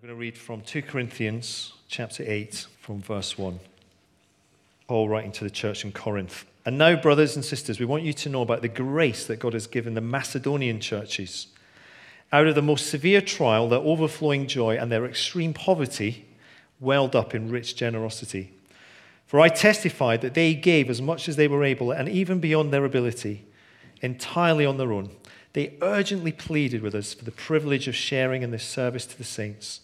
I'm going to read from 2 Corinthians chapter 8 from verse 1. Paul writing to the church in Corinth. And now, brothers and sisters, we want you to know about the grace that God has given the Macedonian churches. Out of the most severe trial, their overflowing joy and their extreme poverty welled up in rich generosity. For I testified that they gave as much as they were able, and even beyond their ability, entirely on their own. They urgently pleaded with us for the privilege of sharing in this service to the saints.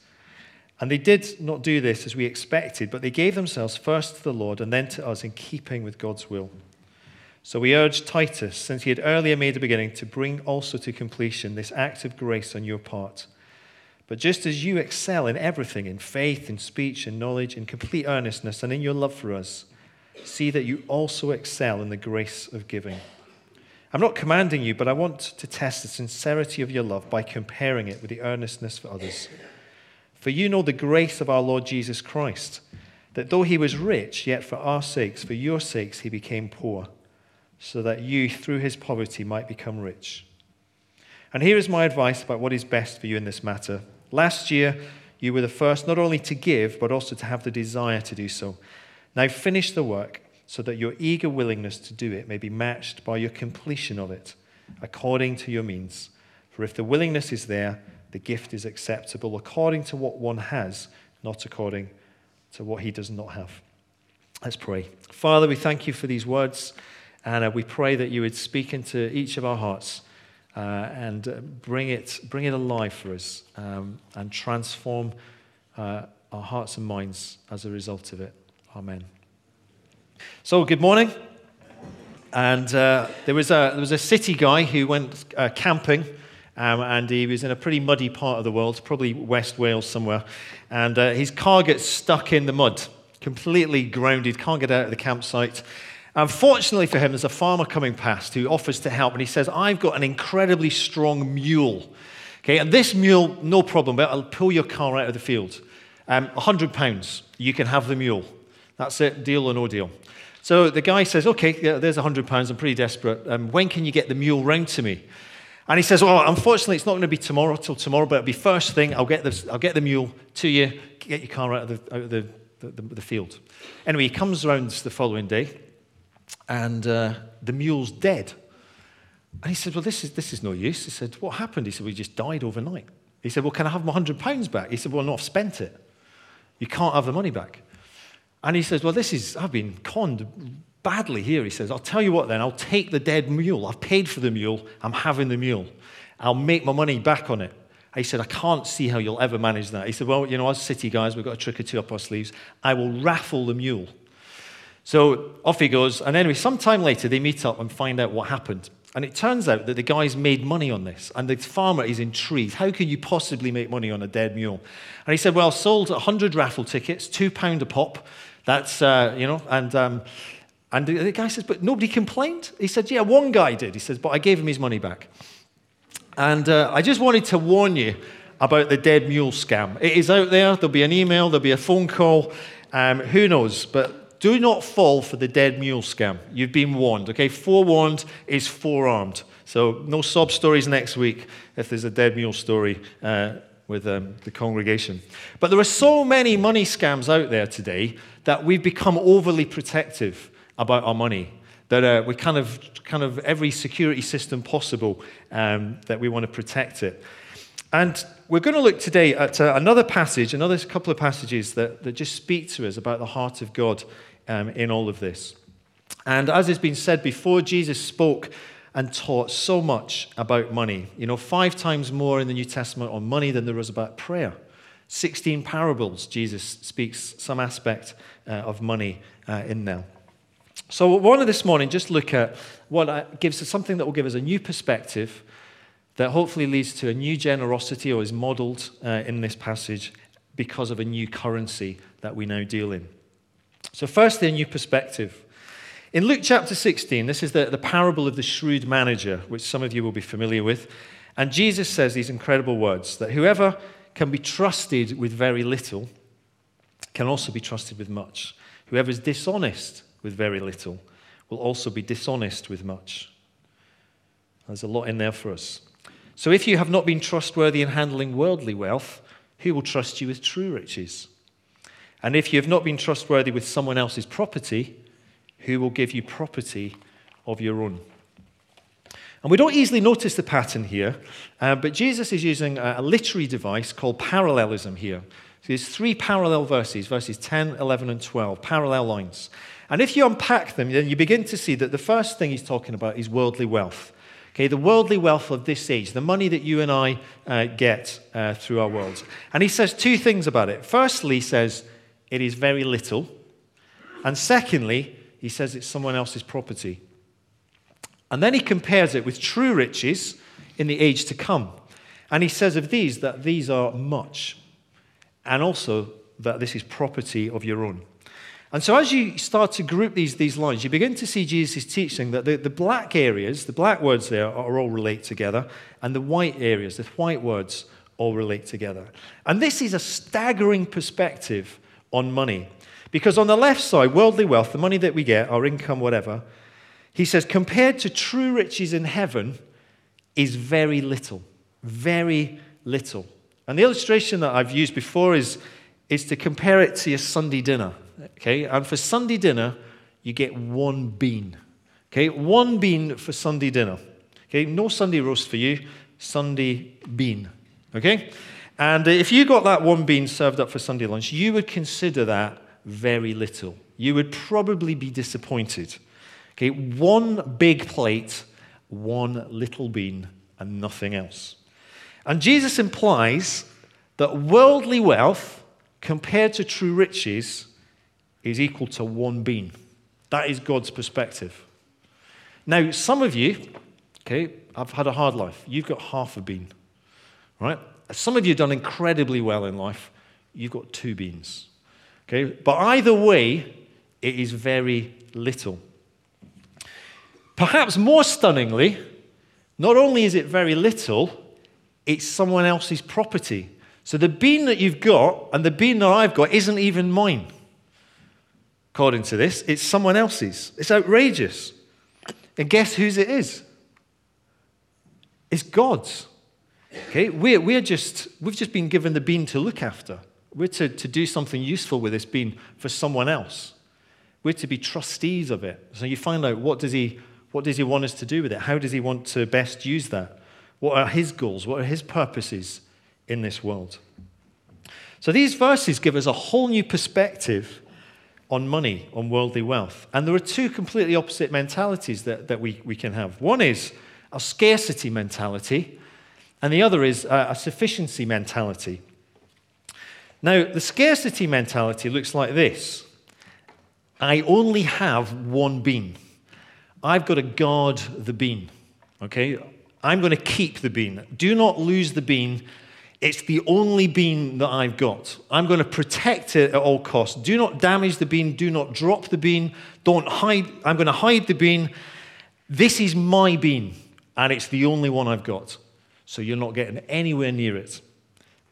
And they did not do this as we expected, but they gave themselves first to the Lord and then to us in keeping with God's will. So we urged Titus, since he had earlier made a beginning, to bring also to completion this act of grace on your part. But just as you excel in everything, in faith, in speech, in knowledge, in complete earnestness, and in your love for us, see that you also excel in the grace of giving. I'm not commanding you, but I want to test the sincerity of your love by comparing it with the earnestness for others. For you know the grace of our Lord Jesus Christ, that though he was rich, yet for our sakes, for your sakes, he became poor, so that you, through his poverty, might become rich. And here is my advice about what is best for you in this matter. Last year, you were the first not only to give, but also to have the desire to do so. Now finish the work so that your eager willingness to do it may be matched by your completion of it, according to your means. For if the willingness is there, the gift is acceptable according to what one has, not according to what he does not have. Let's pray. Father, we thank you for these words, and uh, we pray that you would speak into each of our hearts uh, and uh, bring, it, bring it alive for us um, and transform uh, our hearts and minds as a result of it. Amen. So, good morning. And uh, there, was a, there was a city guy who went uh, camping um, and he was in a pretty muddy part of the world, probably West Wales somewhere. And uh, his car gets stuck in the mud, completely grounded, can't get out of the campsite. Unfortunately for him, there's a farmer coming past who offers to help, and he says, I've got an incredibly strong mule. Okay, and this mule, no problem, but I'll pull your car out of the field. Um, 100 pounds, you can have the mule. That's it, deal or no deal. So the guy says, Okay, there's 100 pounds, I'm pretty desperate. Um, when can you get the mule round to me? And he says, Well, unfortunately, it's not going to be tomorrow till tomorrow, but it'll be first thing. I'll get, this, I'll get the mule to you, get your car out of, the, out of the, the, the field. Anyway, he comes around the following day, and uh, the mule's dead. And he said, Well, this is, this is no use. He said, What happened? He said, We just died overnight. He said, Well, can I have my £100 back? He said, Well, no, I've spent it. You can't have the money back. And he says, Well, this is, I've been conned badly here. He says, I'll tell you what then, I'll take the dead mule. I've paid for the mule. I'm having the mule. I'll make my money back on it. He said, I can't see how you'll ever manage that. He said, Well, you know, as city guys, we've got a trick or two up our sleeves. I will raffle the mule. So off he goes. And anyway, sometime later, they meet up and find out what happened. And it turns out that the guys made money on this. And the farmer is intrigued. How can you possibly make money on a dead mule? And he said, Well, sold 100 raffle tickets, £2 a pop. That's, uh, you know, and um, and the guy says, But nobody complained? He said, Yeah, one guy did. He says, But I gave him his money back. And uh, I just wanted to warn you about the dead mule scam. It is out there. There'll be an email, there'll be a phone call. Um, who knows? But do not fall for the dead mule scam. You've been warned, okay? Forewarned is forearmed. So no sob stories next week if there's a dead mule story uh, with um, the congregation. But there are so many money scams out there today that we've become overly protective about our money. That uh, we kind of, kind of every security system possible um, that we want to protect it. And we're going to look today at uh, another passage, another couple of passages that, that just speak to us about the heart of God um, in all of this. And as has been said before, Jesus spoke and taught so much about money. You know, five times more in the New Testament on money than there was about prayer. 16 parables, Jesus speaks some aspect uh, of money uh, in there. So, we wanted this morning just look at what gives us something that will give us a new perspective that hopefully leads to a new generosity or is modeled uh, in this passage because of a new currency that we now deal in. So, firstly, a new perspective. In Luke chapter 16, this is the, the parable of the shrewd manager, which some of you will be familiar with. And Jesus says these incredible words that whoever can be trusted with very little can also be trusted with much. Whoever is dishonest with very little will also be dishonest with much. There's a lot in there for us. So if you have not been trustworthy in handling worldly wealth, who will trust you with true riches? And if you have not been trustworthy with someone else's property, who will give you property of your own? And we don't easily notice the pattern here, uh, but Jesus is using a, a literary device called parallelism here. So there's three parallel verses, verses 10, 11, and 12, parallel lines. And if you unpack them, then you begin to see that the first thing he's talking about is worldly wealth. Okay, the worldly wealth of this age, the money that you and I uh, get uh, through our worlds. And he says two things about it. Firstly, he says it is very little. And secondly, he says it's someone else's property. And then he compares it with true riches in the age to come. And he says of these that these are much, and also that this is property of your own. And so, as you start to group these, these lines, you begin to see Jesus' teaching that the, the black areas, the black words there, are all relate together, and the white areas, the white words, all relate together. And this is a staggering perspective on money. Because on the left side, worldly wealth, the money that we get, our income, whatever, he says, compared to true riches in heaven, is very little. Very little. And the illustration that I've used before is, is to compare it to your Sunday dinner. Okay? And for Sunday dinner, you get one bean. Okay? One bean for Sunday dinner. Okay? No Sunday roast for you, Sunday bean. Okay? And if you got that one bean served up for Sunday lunch, you would consider that very little. You would probably be disappointed. Okay, one big plate, one little bean, and nothing else. And Jesus implies that worldly wealth compared to true riches is equal to one bean. That is God's perspective. Now, some of you, okay, I've had a hard life. You've got half a bean, right? Some of you have done incredibly well in life. You've got two beans, okay? But either way, it is very little. Perhaps more stunningly, not only is it very little, it's someone else's property. So the bean that you've got and the bean that I've got isn't even mine. According to this, it's someone else's. It's outrageous. And guess whose it is? It's God's. Okay, we're, we're just, we've just been given the bean to look after. We're to, to do something useful with this bean for someone else. We're to be trustees of it. So you find out what does he what does he want us to do with it? How does he want to best use that? What are his goals? What are his purposes in this world? So these verses give us a whole new perspective on money, on worldly wealth. And there are two completely opposite mentalities that, that we, we can have. One is a scarcity mentality, and the other is a, a sufficiency mentality. Now, the scarcity mentality looks like this I only have one bean. I've got to guard the bean. Okay? I'm going to keep the bean. Do not lose the bean. It's the only bean that I've got. I'm going to protect it at all costs. Do not damage the bean. Do not drop the bean. Don't hide. I'm going to hide the bean. This is my bean, and it's the only one I've got. So you're not getting anywhere near it.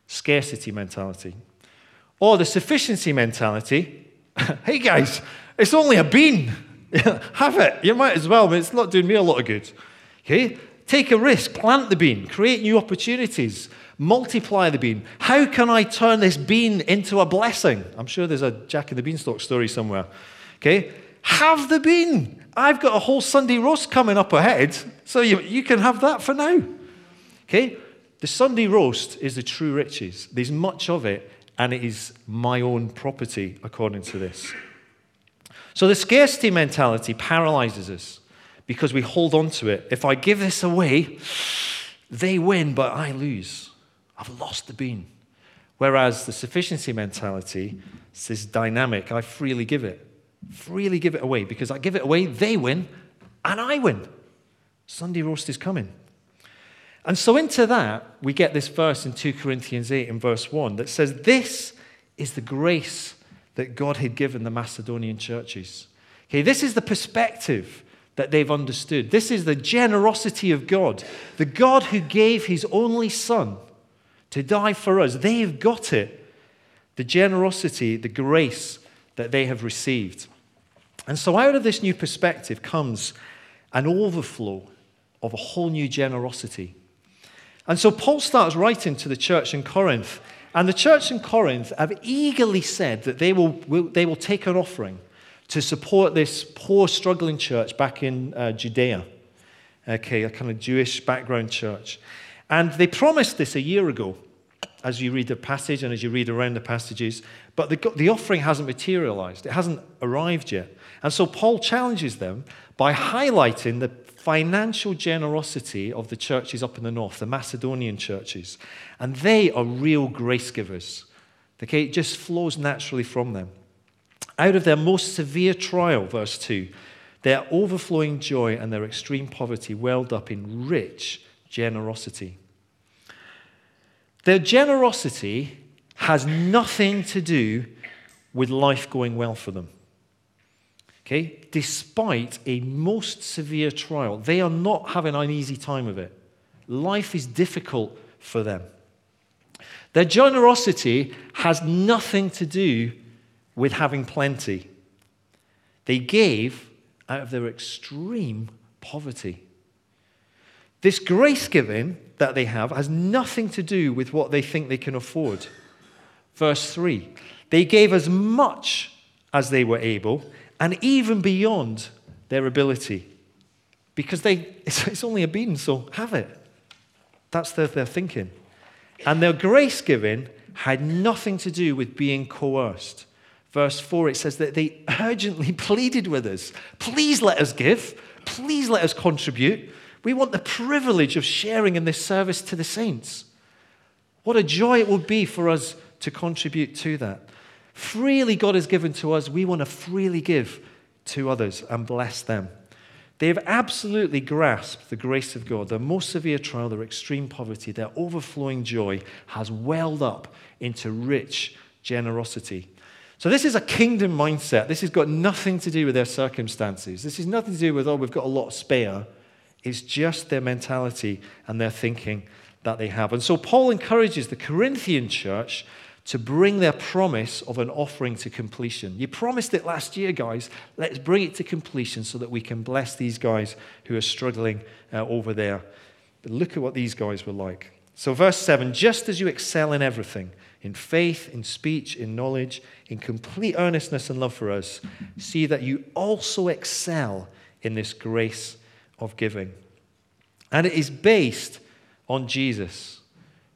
Scarcity mentality. Or the sufficiency mentality. hey guys, it's only a bean. Have it. You might as well, but it's not doing me a lot of good. Okay? Take a risk, plant the bean, create new opportunities, multiply the bean. How can I turn this bean into a blessing? I'm sure there's a Jack and the Beanstalk story somewhere. Okay? Have the bean. I've got a whole Sunday roast coming up ahead, so you, you can have that for now. Okay? The Sunday roast is the true riches. There's much of it, and it is my own property according to this. So the scarcity mentality paralyzes us because we hold on to it. If I give this away, they win, but I lose. I've lost the bean. Whereas the sufficiency mentality is dynamic. I freely give it, freely give it away because I give it away, they win, and I win. Sunday roast is coming. And so, into that, we get this verse in 2 Corinthians 8 in verse 1 that says, This is the grace that God had given the Macedonian churches. Okay, this is the perspective that they've understood. This is the generosity of God. The God who gave his only son to die for us. They've got it. The generosity, the grace that they have received. And so, out of this new perspective comes an overflow of a whole new generosity. And so, Paul starts writing to the church in Corinth And the church in Corinth have eagerly said that they will, will they will take an offering to support this poor, struggling church back in uh, Judea. Okay, a kind of Jewish background church. And they promised this a year ago, as you read the passage and as you read around the passages, but the, the offering hasn't materialized. It hasn't arrived yet. And so Paul challenges them by highlighting the financial generosity of the churches up in the north, the Macedonian churches. And they are real grace givers. Okay, it just flows naturally from them. Out of their most severe trial, verse 2, their overflowing joy and their extreme poverty welled up in rich generosity. Their generosity has nothing to do with life going well for them. Okay? Despite a most severe trial, they are not having an easy time of it. Life is difficult for them. Their generosity has nothing to do with having plenty. They gave out of their extreme poverty. This grace giving that they have has nothing to do with what they think they can afford. Verse 3 They gave as much as they were able and even beyond their ability. Because they, it's, only a bean, so have it. That's their, their thinking. And their grace giving had nothing to do with being coerced. Verse 4, it says that they urgently pleaded with us please let us give, please let us contribute. We want the privilege of sharing in this service to the saints. What a joy it would be for us to contribute to that. Freely God has given to us, we want to freely give to others and bless them. They have absolutely grasped the grace of God. Their most severe trial, their extreme poverty, their overflowing joy has welled up into rich generosity. So, this is a kingdom mindset. This has got nothing to do with their circumstances. This has nothing to do with, oh, we've got a lot spare. It's just their mentality and their thinking that they have. And so, Paul encourages the Corinthian church to bring their promise of an offering to completion. You promised it last year, guys. Let's bring it to completion so that we can bless these guys who are struggling uh, over there. But look at what these guys were like. So, verse 7 just as you excel in everything, in faith, in speech, in knowledge, in complete earnestness and love for us, see that you also excel in this grace of giving. And it is based on Jesus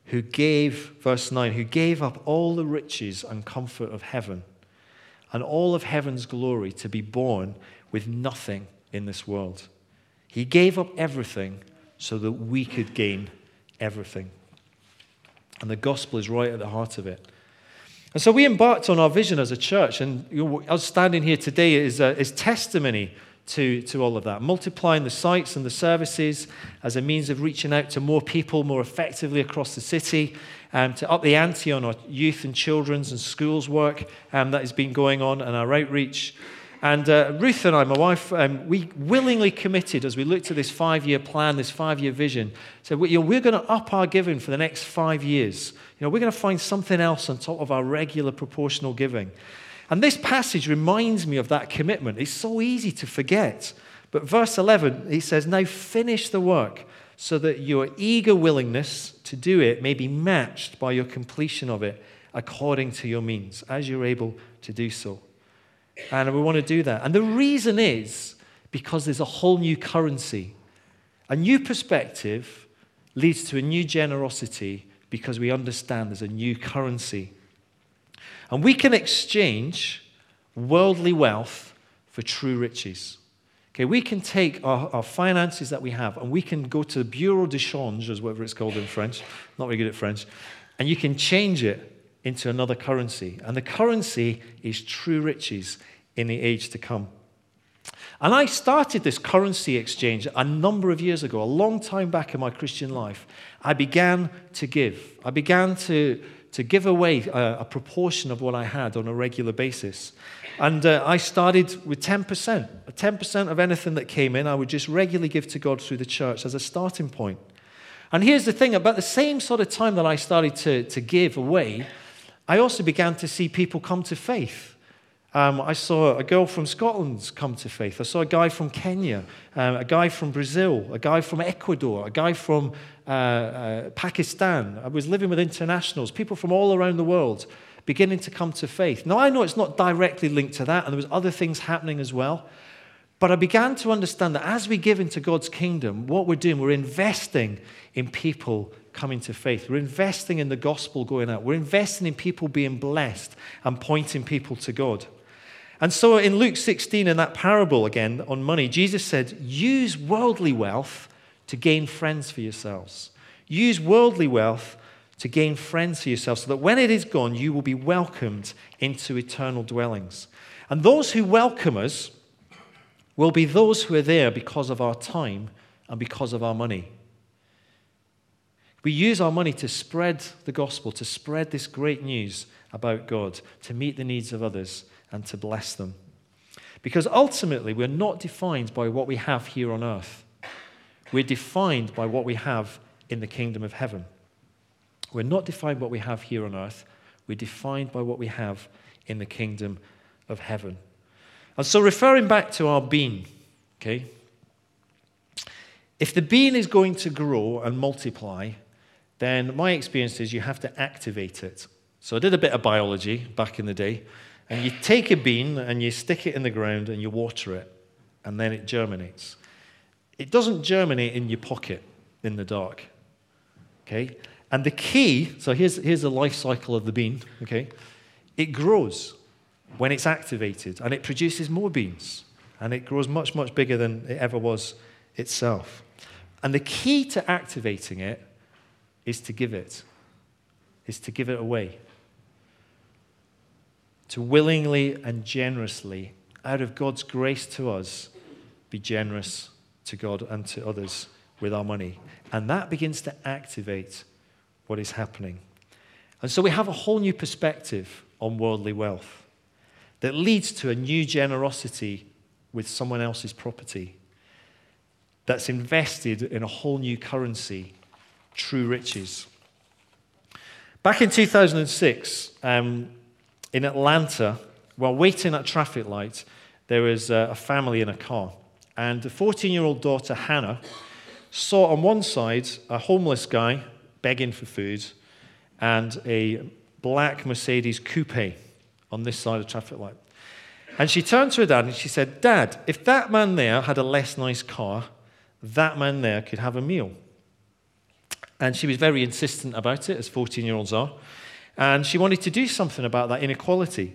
who gave, verse 9, who gave up all the riches and comfort of heaven and all of heaven's glory to be born with nothing in this world. He gave up everything so that we could gain everything. And the gospel is right at the heart of it. And so we embarked on our vision as a church, and us standing here today is, is testimony to, to all of that. Multiplying the sites and the services as a means of reaching out to more people more effectively across the city, um, to up the ante on our youth and children's and schools work um, that has been going on and our outreach. And uh, Ruth and I, my wife, um, we willingly committed as we looked at this five year plan, this five year vision, said, know, we're going to up our giving for the next five years. You know, we're going to find something else on top of our regular proportional giving. And this passage reminds me of that commitment. It's so easy to forget. But verse 11, he says, Now finish the work so that your eager willingness to do it may be matched by your completion of it according to your means, as you're able to do so. And we want to do that. And the reason is because there's a whole new currency. A new perspective leads to a new generosity because we understand there's a new currency and we can exchange worldly wealth for true riches. Okay, we can take our, our finances that we have and we can go to the Bureau de Change, as whatever it's called in French, not very good at French, and you can change it into another currency. And the currency is true riches in the age to come. And I started this currency exchange a number of years ago, a long time back in my Christian life. I began to give. I began to to give away a, a, proportion of what I had on a regular basis. And uh, I started with 10%. 10% of anything that came in, I would just regularly give to God through the church as a starting point. And here's the thing about the same sort of time that I started to, to give away, I also began to see people come to faith Um, I saw a girl from Scotland come to faith. I saw a guy from Kenya, um, a guy from Brazil, a guy from Ecuador, a guy from uh, uh, Pakistan. I was living with internationals, people from all around the world beginning to come to faith. Now, I know it's not directly linked to that, and there was other things happening as well. But I began to understand that as we give into God's kingdom, what we're doing, we're investing in people coming to faith. We're investing in the gospel going out. We're investing in people being blessed and pointing people to God. And so in Luke 16, in that parable again on money, Jesus said, use worldly wealth to gain friends for yourselves. Use worldly wealth to gain friends for yourselves so that when it is gone, you will be welcomed into eternal dwellings. And those who welcome us will be those who are there because of our time and because of our money. We use our money to spread the gospel, to spread this great news about God, to meet the needs of others, and to bless them. Because ultimately, we're not defined by what we have here on earth. We're defined by what we have in the kingdom of heaven. We're not defined by what we have here on earth. We're defined by what we have in the kingdom of heaven. And so, referring back to our bean, okay, if the bean is going to grow and multiply, then my experience is you have to activate it. So, I did a bit of biology back in the day, and you take a bean and you stick it in the ground and you water it, and then it germinates. It doesn't germinate in your pocket in the dark. Okay? And the key, so here's, here's the life cycle of the bean, okay? It grows when it's activated and it produces more beans and it grows much, much bigger than it ever was itself. And the key to activating it is to give it, is to give it away. To willingly and generously, out of God's grace to us, be generous to God and to others with our money. And that begins to activate what is happening. And so we have a whole new perspective on worldly wealth that leads to a new generosity with someone else's property that's invested in a whole new currency, true riches. Back in 2006, um, in Atlanta, while waiting at traffic lights, there was uh, a family in a car. And the 14 year old daughter, Hannah, saw on one side a homeless guy begging for food and a black Mercedes coupe on this side of traffic light. And she turned to her dad and she said, Dad, if that man there had a less nice car, that man there could have a meal. And she was very insistent about it, as 14 year olds are. And she wanted to do something about that inequality.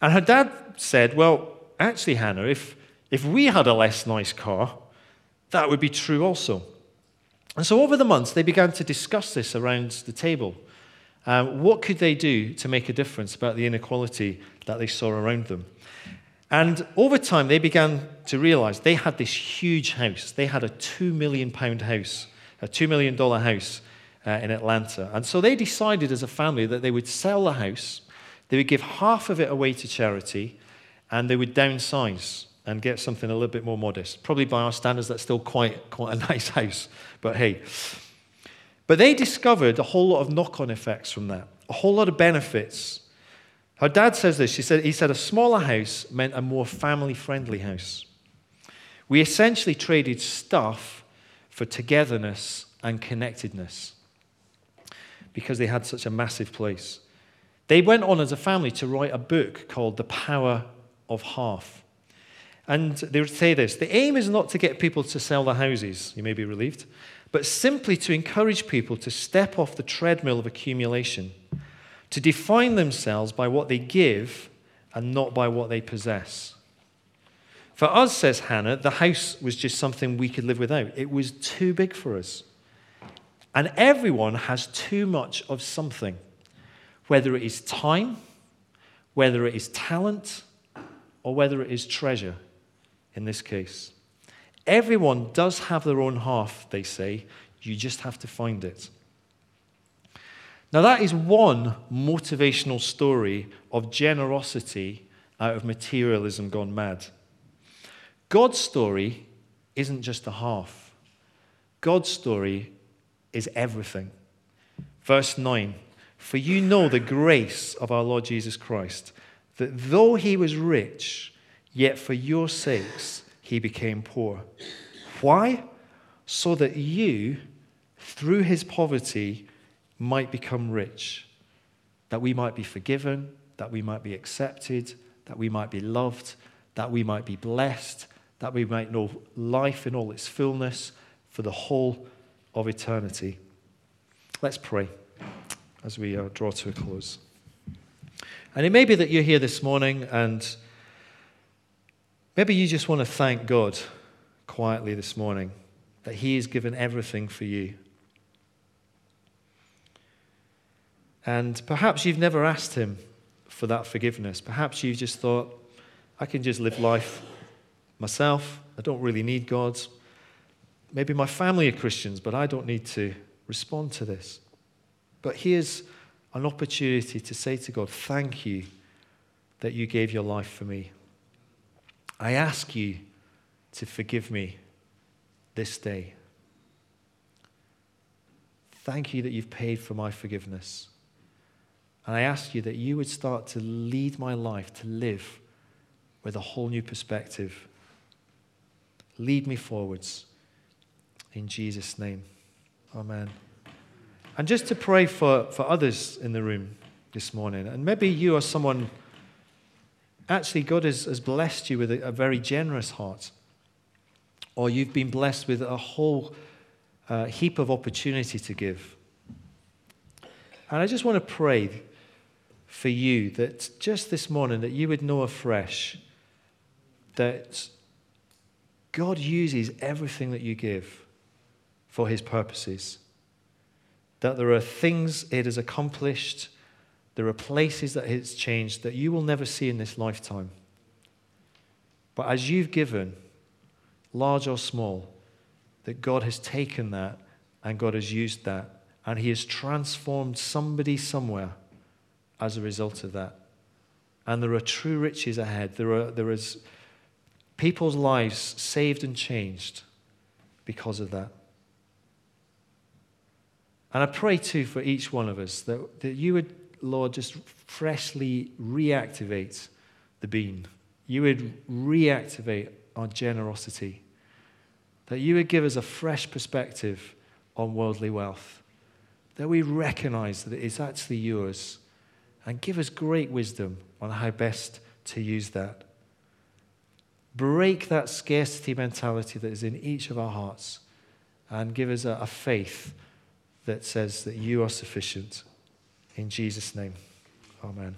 And her dad said, Well, actually, Hannah, if, if we had a less nice car, that would be true also. And so over the months, they began to discuss this around the table. Um, what could they do to make a difference about the inequality that they saw around them? And over time, they began to realize they had this huge house. They had a £2 million house, a $2 million house uh, in Atlanta. And so they decided as a family that they would sell the house, they would give half of it away to charity, and they would downsize and get something a little bit more modest. Probably by our standards, that's still quite, quite a nice house, but hey. But they discovered a whole lot of knock on effects from that, a whole lot of benefits. Her dad says this. She said, he said, a smaller house meant a more family friendly house. We essentially traded stuff for togetherness and connectedness because they had such a massive place. They went on as a family to write a book called The Power of Half. And they would say this the aim is not to get people to sell their houses, you may be relieved but simply to encourage people to step off the treadmill of accumulation, to define themselves by what they give and not by what they possess. For us, says Hannah, the house was just something we could live without. It was too big for us. And everyone has too much of something, whether it is time, whether it is talent, or whether it is treasure in this case. Everyone does have their own half, they say. You just have to find it. Now, that is one motivational story of generosity out of materialism gone mad. God's story isn't just a half, God's story is everything. Verse 9 For you know the grace of our Lord Jesus Christ, that though he was rich, yet for your sakes he became poor. Why? So that you, through his poverty, might become rich, that we might be forgiven, that we might be accepted, that we might be loved, that we might be blessed, that we might know life in all its fullness for the whole of eternity. Let's pray as we uh, draw to a close. And it may be that you're here this morning and maybe you just want to thank God quietly this morning that He has given everything for you. And perhaps you've never asked Him for that forgiveness. Perhaps you've just thought, I can just live life myself. I don't really need God. Maybe my family are Christians, but I don't need to respond to this. But here's an opportunity to say to God, Thank you that you gave your life for me. I ask you to forgive me this day. Thank you that you've paid for my forgiveness. And I ask you that you would start to lead my life to live with a whole new perspective. Lead me forwards. In Jesus' name. Amen. And just to pray for, for others in the room this morning. And maybe you are someone, actually, God has, has blessed you with a, a very generous heart. Or you've been blessed with a whole uh, heap of opportunity to give. And I just want to pray for you that just this morning that you would know afresh that God uses everything that you give for his purposes that there are things it has accomplished, there are places that it's changed that you will never see in this lifetime. But as you've given, large or small, that God has taken that and God has used that and He has transformed somebody somewhere as a result of that. And there are true riches ahead. There, are, there is people's lives saved and changed because of that. And I pray too for each one of us that, that you would, Lord, just freshly reactivate the beam. You would reactivate our generosity. That you would give us a fresh perspective on worldly wealth. That we recognize that it's actually yours. And give us great wisdom on how best to use that. Break that scarcity mentality that is in each of our hearts and give us a, a faith that says that you are sufficient. In Jesus' name, amen.